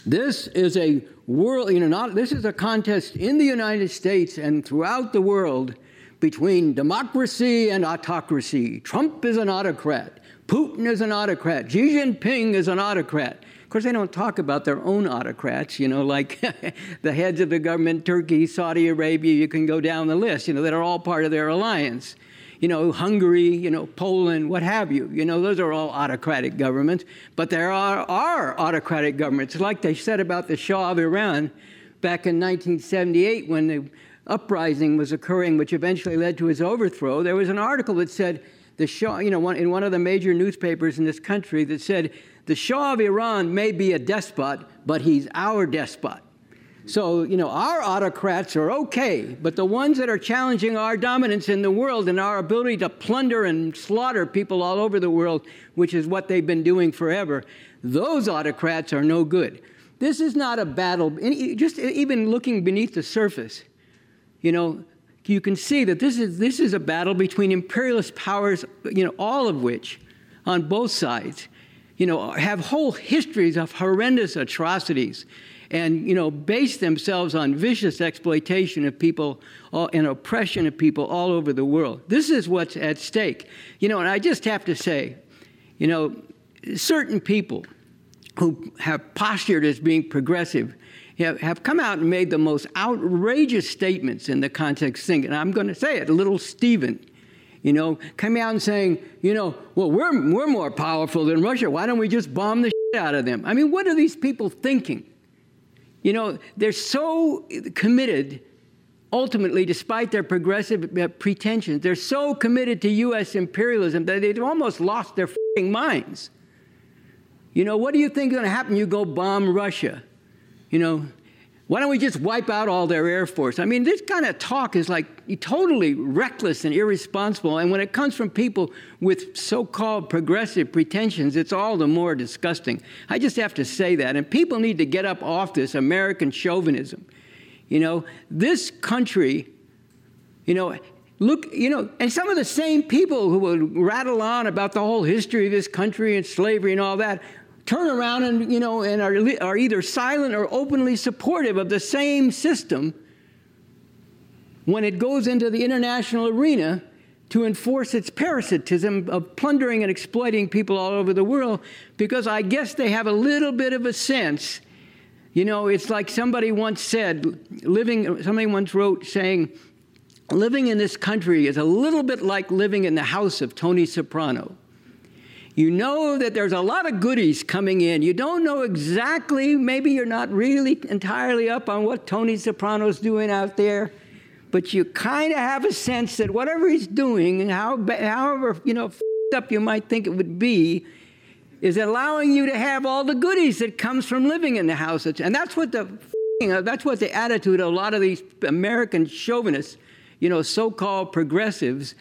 this is a world you know not this is a contest in the united states and throughout the world between democracy and autocracy. Trump is an autocrat. Putin is an autocrat. Xi Jinping is an autocrat. Of course, they don't talk about their own autocrats, you know, like the heads of the government, Turkey, Saudi Arabia, you can go down the list, you know, that are all part of their alliance. You know, Hungary, you know, Poland, what have you. You know, those are all autocratic governments. But there are, are autocratic governments, like they said about the Shah of Iran back in 1978 when the uprising was occurring, which eventually led to his overthrow, there was an article that said the Shah, you know, in one of the major newspapers in this country that said the Shah of Iran may be a despot, but he's our despot. So, you know, our autocrats are okay, but the ones that are challenging our dominance in the world and our ability to plunder and slaughter people all over the world, which is what they've been doing forever, those autocrats are no good. This is not a battle, just even looking beneath the surface you know, you can see that this is, this is a battle between imperialist powers, you know, all of which, on both sides, you know, have whole histories of horrendous atrocities and, you know, base themselves on vicious exploitation of people and oppression of people all over the world. This is what's at stake. You know, and I just have to say, you know, certain people who have postured as being progressive have come out and made the most outrageous statements in the context thing. And I'm going to say it, little Steven, you know, coming out and saying, you know, well, we're, we're more powerful than Russia. Why don't we just bomb the shit out of them? I mean, what are these people thinking? You know, they're so committed, ultimately, despite their progressive uh, pretensions, they're so committed to U.S. imperialism that they've almost lost their minds. You know, what do you think is going to happen? You go bomb Russia. You know, why don't we just wipe out all their Air Force? I mean, this kind of talk is like totally reckless and irresponsible. And when it comes from people with so called progressive pretensions, it's all the more disgusting. I just have to say that. And people need to get up off this American chauvinism. You know, this country, you know, look, you know, and some of the same people who will rattle on about the whole history of this country and slavery and all that turn around and, you know, and are, are either silent or openly supportive of the same system when it goes into the international arena to enforce its parasitism of plundering and exploiting people all over the world because I guess they have a little bit of a sense. You know, it's like somebody once said, living, somebody once wrote saying, living in this country is a little bit like living in the house of Tony Soprano. You know that there's a lot of goodies coming in. You don't know exactly, maybe you're not really entirely up on what Tony Soprano's doing out there, but you kind of have a sense that whatever he's doing, how, however you know, up you might think it would be, is allowing you to have all the goodies that comes from living in the house. And that's what the that's what the attitude of a lot of these American chauvinists, you know, so-called progressives, uh,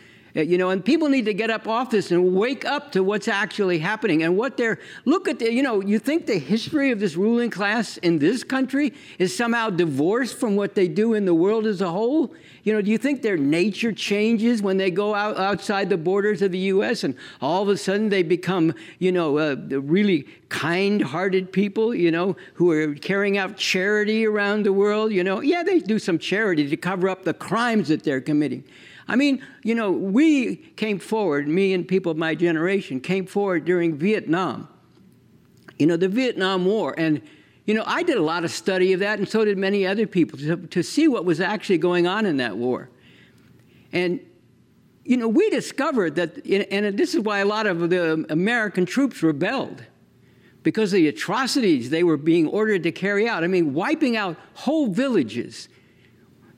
you know, and people need to get up off this and wake up to what's actually happening and what they're. Look at the, you know, you think the history of this ruling class in this country is somehow divorced from what they do in the world as a whole? You know, do you think their nature changes when they go out outside the borders of the U.S. and all of a sudden they become, you know, uh, really kind-hearted people, you know, who are carrying out charity around the world? You know, yeah, they do some charity to cover up the crimes that they're committing. I mean, you know, we came forward, me and people of my generation came forward during Vietnam. You know, the Vietnam War. And, you know, I did a lot of study of that, and so did many other people, to, to see what was actually going on in that war. And, you know, we discovered that, and this is why a lot of the American troops rebelled because of the atrocities they were being ordered to carry out. I mean, wiping out whole villages,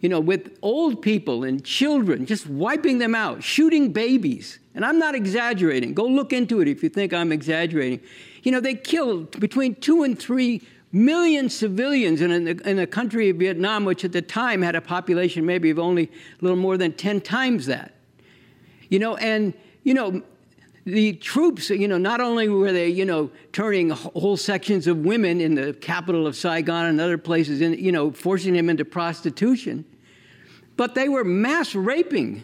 you know, with old people and children, just wiping them out, shooting babies. And I'm not exaggerating. Go look into it if you think I'm exaggerating. You know, they killed between two and three million civilians in a, in a country of Vietnam, which at the time had a population maybe of only a little more than 10 times that. You know, and, you know, the troops, you know, not only were they, you know, turning whole sections of women in the capital of Saigon and other places, in, you know, forcing them into prostitution, but they were mass raping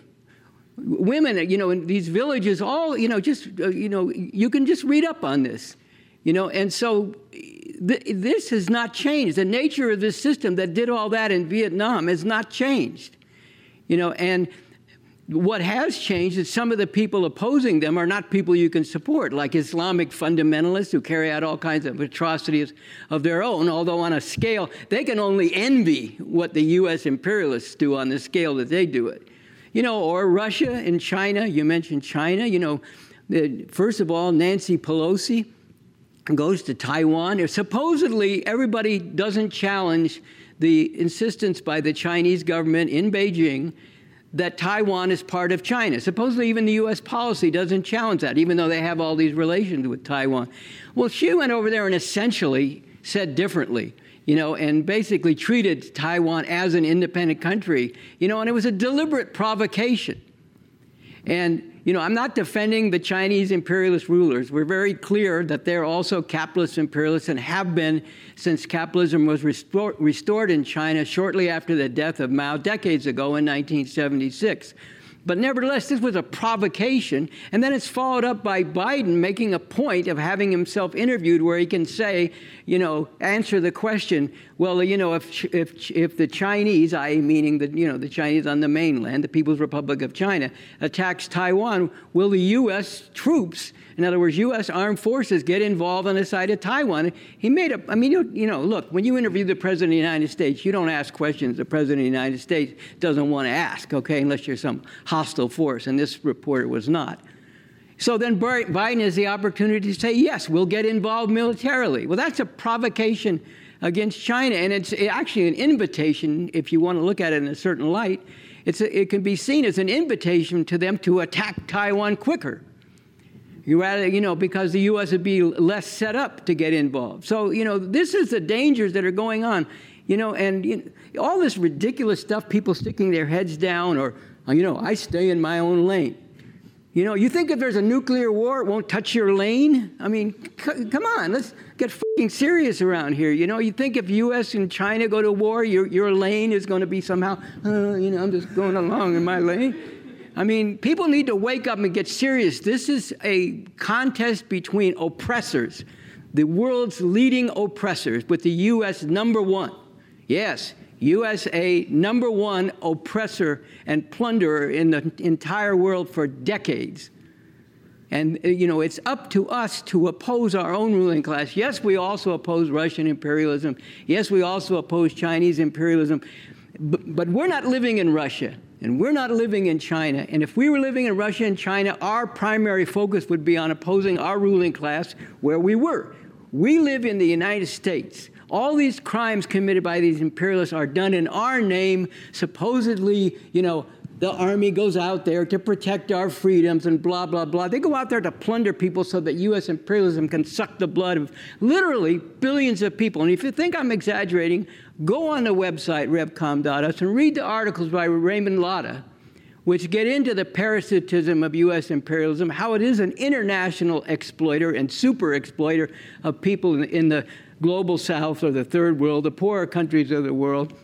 women, you know, in these villages, all, you know, just, uh, you know, you can just read up on this, you know, and so th- this has not changed. The nature of this system that did all that in Vietnam has not changed, you know, and what has changed is some of the people opposing them are not people you can support, like Islamic fundamentalists who carry out all kinds of atrocities of their own, although on a scale, they can only envy what the U.S. imperialists do on the scale that they do it. You know, or Russia and China, you mentioned China, you know, first of all, Nancy Pelosi goes to Taiwan. Supposedly, everybody doesn't challenge the insistence by the Chinese government in Beijing that Taiwan is part of China. Supposedly, even the U.S. policy doesn't challenge that, even though they have all these relations with Taiwan. Well, she went over there and essentially said differently, you know, and basically treated Taiwan as an independent country, you know, and it was a deliberate provocation. And you know, I'm not defending the Chinese imperialist rulers. We're very clear that they're also capitalist imperialists and have been since capitalism was restor- restored in China shortly after the death of Mao decades ago in 1976. But nevertheless, this was a provocation. And then it's followed up by Biden making a point of having himself interviewed where he can say, you know, answer the question, well, you know, if, if, if the Chinese, i.e., meaning the, you know, the Chinese on the mainland, the People's Republic of China, attacks Taiwan, will the U.S. troops in other words, U.S. armed forces get involved on the side of Taiwan. He made a, I mean, you, you know, look, when you interview the President of the United States, you don't ask questions the President of the United States doesn't want to ask, okay, unless you're some hostile force, and this reporter was not. So then Biden has the opportunity to say, yes, we'll get involved militarily. Well, that's a provocation against China, and it's actually an invitation, if you want to look at it in a certain light, a, it can be seen as an invitation to them to attack Taiwan quicker. You rather, you know, because the U.S. would be less set up to get involved. So, you know, this is the dangers that are going on, you know, and you know, all this ridiculous stuff, people sticking their heads down, or, you know, I stay in my own lane. You know, you think if there's a nuclear war, it won't touch your lane? I mean, c- come on, let's get fucking serious around here. You know, you think if U.S. and China go to war, your, your lane is going to be somehow, uh, you know, I'm just going along in my lane. I mean, people need to wake up and get serious. This is a contest between oppressors, the world's leading oppressors, with the U.S. number one. Yes, USA number one oppressor and plunderer in the entire world for decades. And, uh, you know, it's up to us to oppose our own ruling class. Yes, we also oppose Russian imperialism. Yes, we also oppose Chinese imperialism. But, but we're not living in Russia. And we're not living in China. And if we were living in Russia and China, our primary focus would be on opposing our ruling class where we were. We live in the United States. All these crimes committed by these imperialists are done in our name, supposedly, you know, the army goes out there to protect our freedoms and blah, blah, blah. They go out there to plunder people so that U.S. imperialism can suck the blood of literally billions of people. And if you think I'm exaggerating, go on the website, revcom.us, and read the articles by Raymond Lotta, which get into the parasitism of U.S. imperialism, how it is an international exploiter and super exploiter of people in the global south or the third world, the poorer countries of the world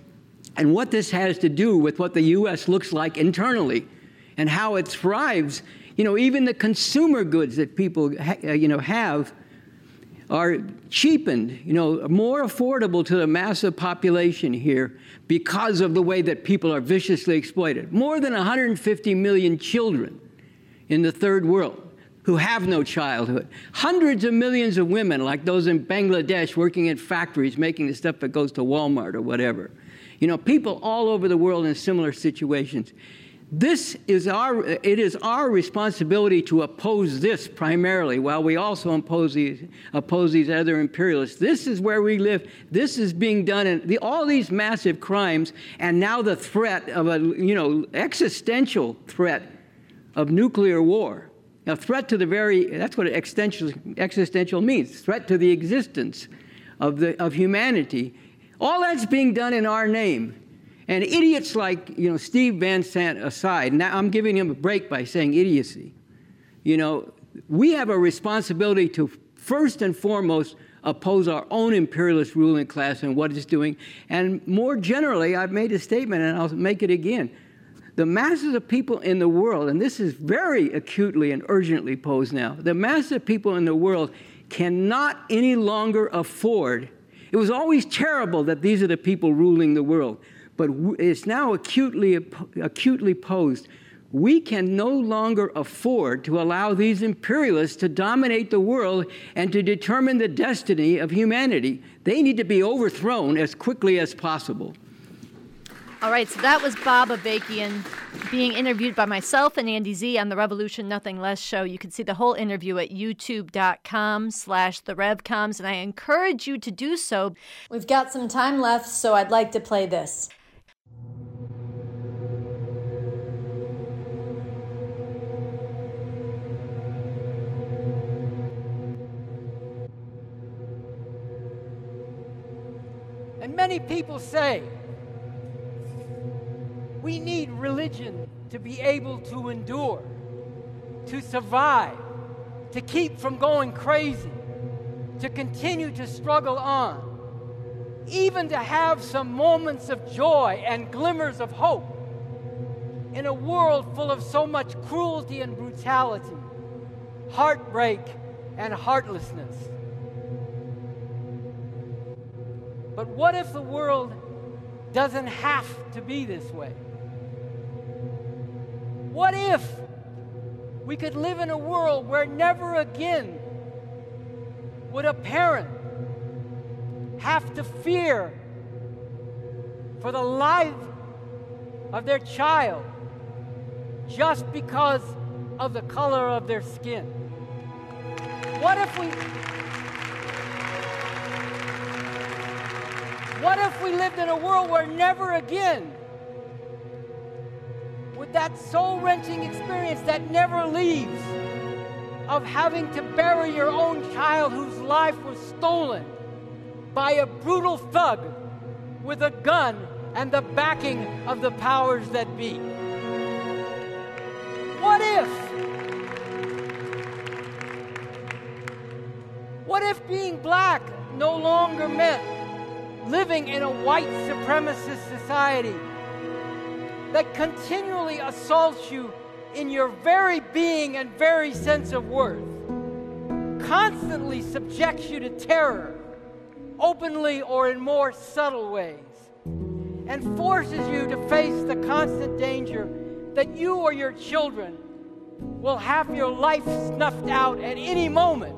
and what this has to do with what the U.S. looks like internally and how it thrives. You know, even the consumer goods that people, you know, have are cheapened, you know, more affordable to the massive population here because of the way that people are viciously exploited. More than 150 million children in the third world who have no childhood. Hundreds of millions of women, like those in Bangladesh working in factories making the stuff that goes to Walmart or whatever. You know, people all over the world in similar situations. This is our, it is our responsibility to oppose this primarily, while we also oppose these, oppose these other imperialists. This is where we live. This is being done, and the, all these massive crimes, and now the threat of a, you know, existential threat of nuclear war. A threat to the very, that's what existential, existential means, threat to the existence of, the, of humanity all that's being done in our name. And idiots like, you know, Steve Van Zandt aside, now I'm giving him a break by saying idiocy. You know, we have a responsibility to first and foremost oppose our own imperialist ruling class and what it's doing. And more generally, I've made a statement and I'll make it again. The masses of people in the world, and this is very acutely and urgently posed now, the masses of people in the world cannot any longer afford it was always terrible that these are the people ruling the world, but it's now acutely, acutely posed. We can no longer afford to allow these imperialists to dominate the world and to determine the destiny of humanity. They need to be overthrown as quickly as possible. All right, so that was Bob Avakian being interviewed by myself and Andy Zee on the Revolution Nothing Less show. You can see the whole interview at youtube.com slash the RevComs, and I encourage you to do so. We've got some time left, so I'd like to play this. Many people say, we need religion to be able to endure, to survive, to keep from going crazy, to continue to struggle on, even to have some moments of joy and glimmers of hope in a world full of so much cruelty and brutality, heartbreak and heartlessness. But what if the world doesn't have to be this way? What if we could live in a world where never again would a parent have to fear for the life of their child just because of the color of their skin? What if we What if we lived in a world where never again with that soul wrenching experience that never leaves of having to bury your own child whose life was stolen by a brutal thug with a gun and the backing of the powers that be. What if? What if being black no longer meant living in a white supremacist society that continually assaults you in your very being and very sense of worth, constantly subjects you to terror, openly or in more subtle ways, and forces you to face the constant danger that you or your children will have your life snuffed out at any moment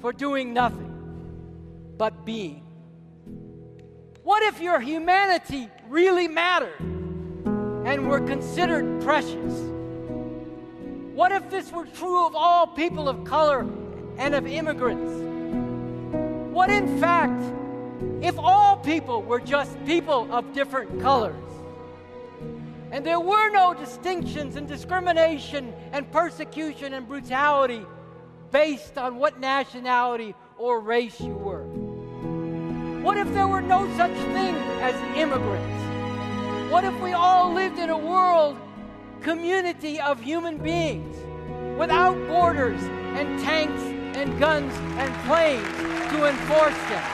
for doing nothing but being. What if your humanity really mattered and were considered precious? What if this were true of all people of color and of immigrants? What, in fact, if all people were just people of different colors? And there were no distinctions and discrimination and persecution and brutality based on what nationality or race you were? What if there were no such thing as immigrants? What if we all lived in a world community of human beings without borders and tanks and guns and planes to enforce them?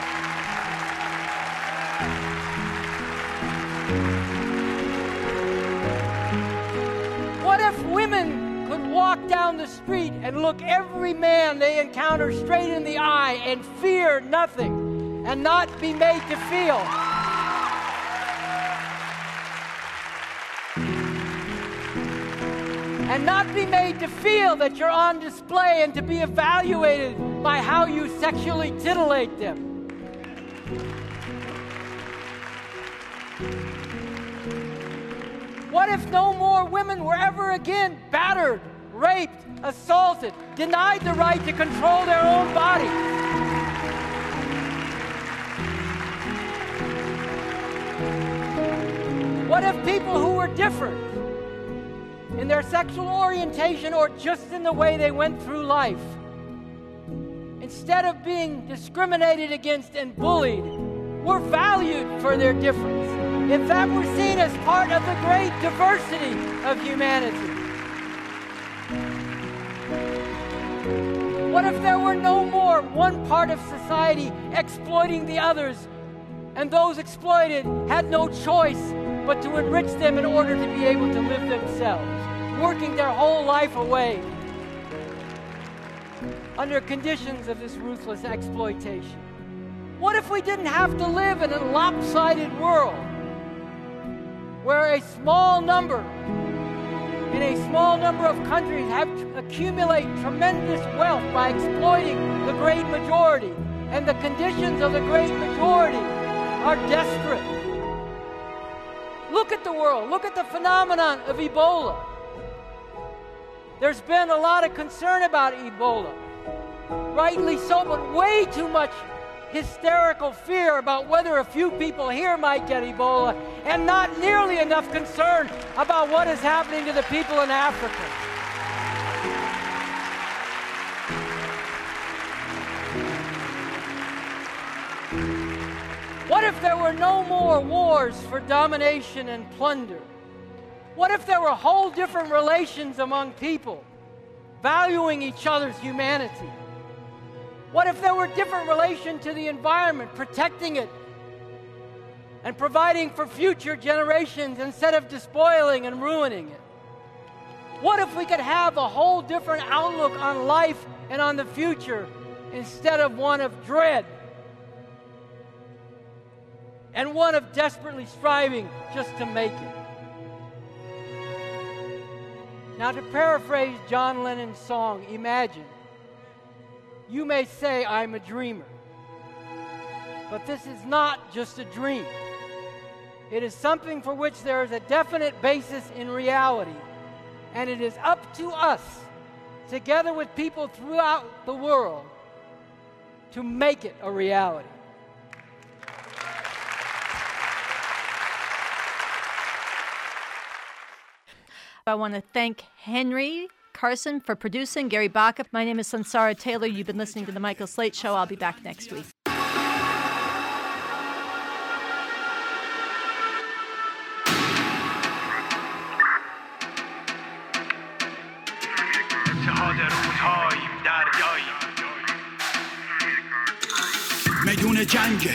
What if women could walk down the street and look every man they encounter straight in the eye and fear nothing and not be made to feel? and not be made to feel that you're on display and to be evaluated by how you sexually titillate them. What if no more women were ever again battered, raped, assaulted, denied the right to control their own bodies? What if people who were different in their sexual orientation or just in the way they went through life, instead of being discriminated against and bullied, were valued for their difference? if that were seen as part of the great diversity of humanity? What if there were no more one part of society exploiting the others, and those exploited had no choice but to enrich them in order to be able to live themselves, working their whole life away under conditions of this ruthless exploitation? What if we didn't have to live in a lopsided world? where a small number in a small number of countries have accumulate tremendous wealth by exploiting the great majority and the conditions of the great majority are desperate look at the world. Look at the phenomenon of ebola. There's been a lot of concern about ebola. Rightly so but way too much hysterical fear about whether a few people here might get Ebola and not nearly enough concern about what is happening to the people in Africa. What if there were no more wars for domination and plunder? What if there were whole different relations among people, valuing each other's humanity? What if there were different relation to the environment, protecting it and providing for future generations instead of despoiling and ruining it? What if we could have a whole different outlook on life and on the future instead of one of dread and one of desperately striving just to make it? Now, to paraphrase John Lennon's song, Imagine, you may say, I'm a dreamer. But this is not just a dream. It is something for which there is a definite basis in reality. And it is up to us, together with people throughout the world, to make it a reality. I want to thank Henry Carson for producing, Gary Baca. My name is Sunsara Taylor. You've been listening to The Michael Slate Show. I'll be back next week. میدون جنگه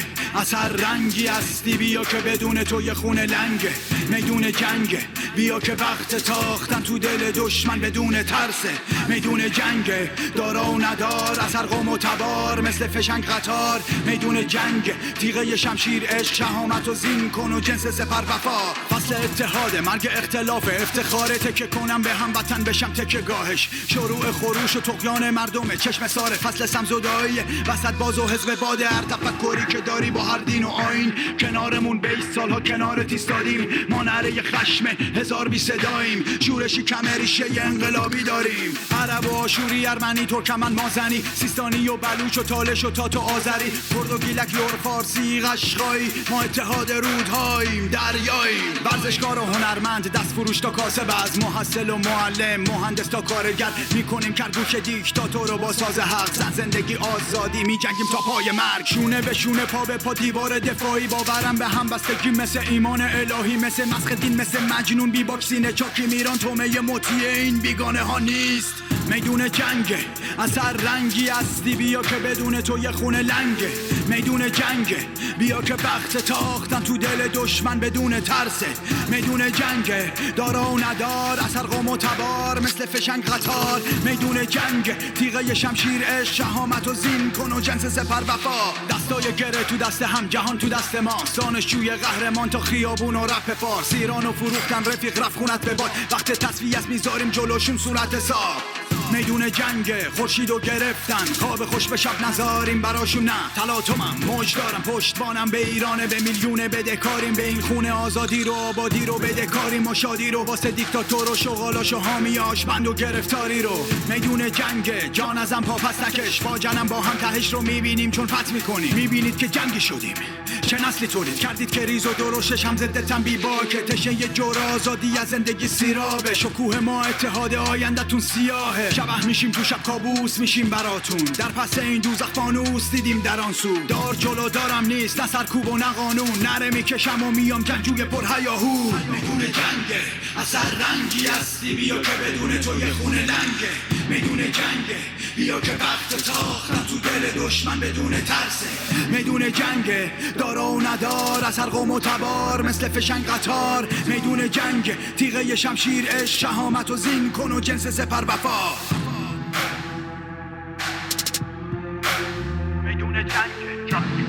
رنگی هستی بیا که بدون تو یه خونه لنگه میدون جنگه بیا که وقت تاختن تو دل دشمن بدون ترسه. میدون جنگ دارا و ندار از هر قوم و تبار مثل فشنگ قطار. میدون جنگ تیغه شمشیر عشق شهامت و زین کن و جنس سپر وفا. فصل اتحاد مرگ اختلاف افتخار تکه کنم به هم وطن بشم تکه گاهش. شروع خروش و تقیان مردمه چشم ساره فصل سمزدایی وسط باز و حزب باد هر تفکری که داری با هر دین و آین. کنارمون بیست سالها کنار تیستادیم. ما نره خشم هزار بی صداییم. شورشی کمریشه انقلابی داریم. عرب و آشوری ارمنی ترکمن مازنی. سیستانی و بلوچ و تالش و تات و آذری. کرد و گیلک یور فارسی قشقایی. ما اتحاد رودهاییم دریاییم. ورزشکار و هنرمند دست فروش تا کاسب از محصل و معلم. مهندس تا کارگر. می‌کنیم کرگوش دیکتاتور رو با ساز حق. زن زندگی آزادی میجنگیم تا پای مرگ. شونه به شونه پا به پا دیوار دفاعی. باورم به هم بستگی مثل ایمان الهی مثل مسخ دین مثل مجنون بی باکسینه چاکی میران تومه مطیع این بیگانه ها نیست. میدون جنگه اثر رنگی هستی بیا که بدون تو یه خونه لنگه میدون جنگه بیا که بخت تاختن تو دل دشمن بدون ترسه میدون جنگه دارا و ندار. اثر قوم و تبار مثل فشنگ قطار. میدون جنگ. تیغه شمشیر عشق شهامت و زین کن و جنس سپر وفا. دستای گره تو دست هم جهان تو دست ما. دانشجوی قهرمان تا خیابون و رپ فارس. ایران و فروختن رفیق رفت خونت به باد. وقت تصویه است می‌ذاریم جلوشون صورت حساب. میدون جنگ خورشید و گرفتن. خواب خوش به شب نذاریم براشون. نه تلاطمم. موج دارم. پشتبانم به ایرانه به میلیون بدهکاریم به این خونه آزادی رو آبادی رو بدهکاریم و شادی رو واسه دیکتاتور و شغالاش و حامیاش. بند و گرفتاری رو. میدون جنگ جان ازم پا پس نکش. فاجنم با هم تهش رو می‌بینیم. چون فت می‌کنیم. می‌بینید که جنگی شدیم. چه نسلی تولید کردید که ریز و درشش هم ضد تنبی که تشه یه جور آزادی از زندگی سیرابه. شکوه ما اتحاد آیندهتون سیاهه. شبه میشیم تو شب کابوس میشیم براتون. در پس این دوزخ فانوس دیدیم در آن سو. دار جلو دارم نیست نه سرکوب و نه قانون. نره می‌کشم و میام جنگجوی پر هیاهو میدون جنگه اثر رنگی هستی. بیا که بدون تو یه خونه لنگه میدون جنگه بیا که وقت تاختم تو دل دشمن بدون ترسه میدون جنگه دارا و ندار از هر قوم و تبار مثل فشنگ قطار. میدون جنگ تیغه شمشیر عشق شهامت و زین کن و جنس سپر وفا. میدون جنگ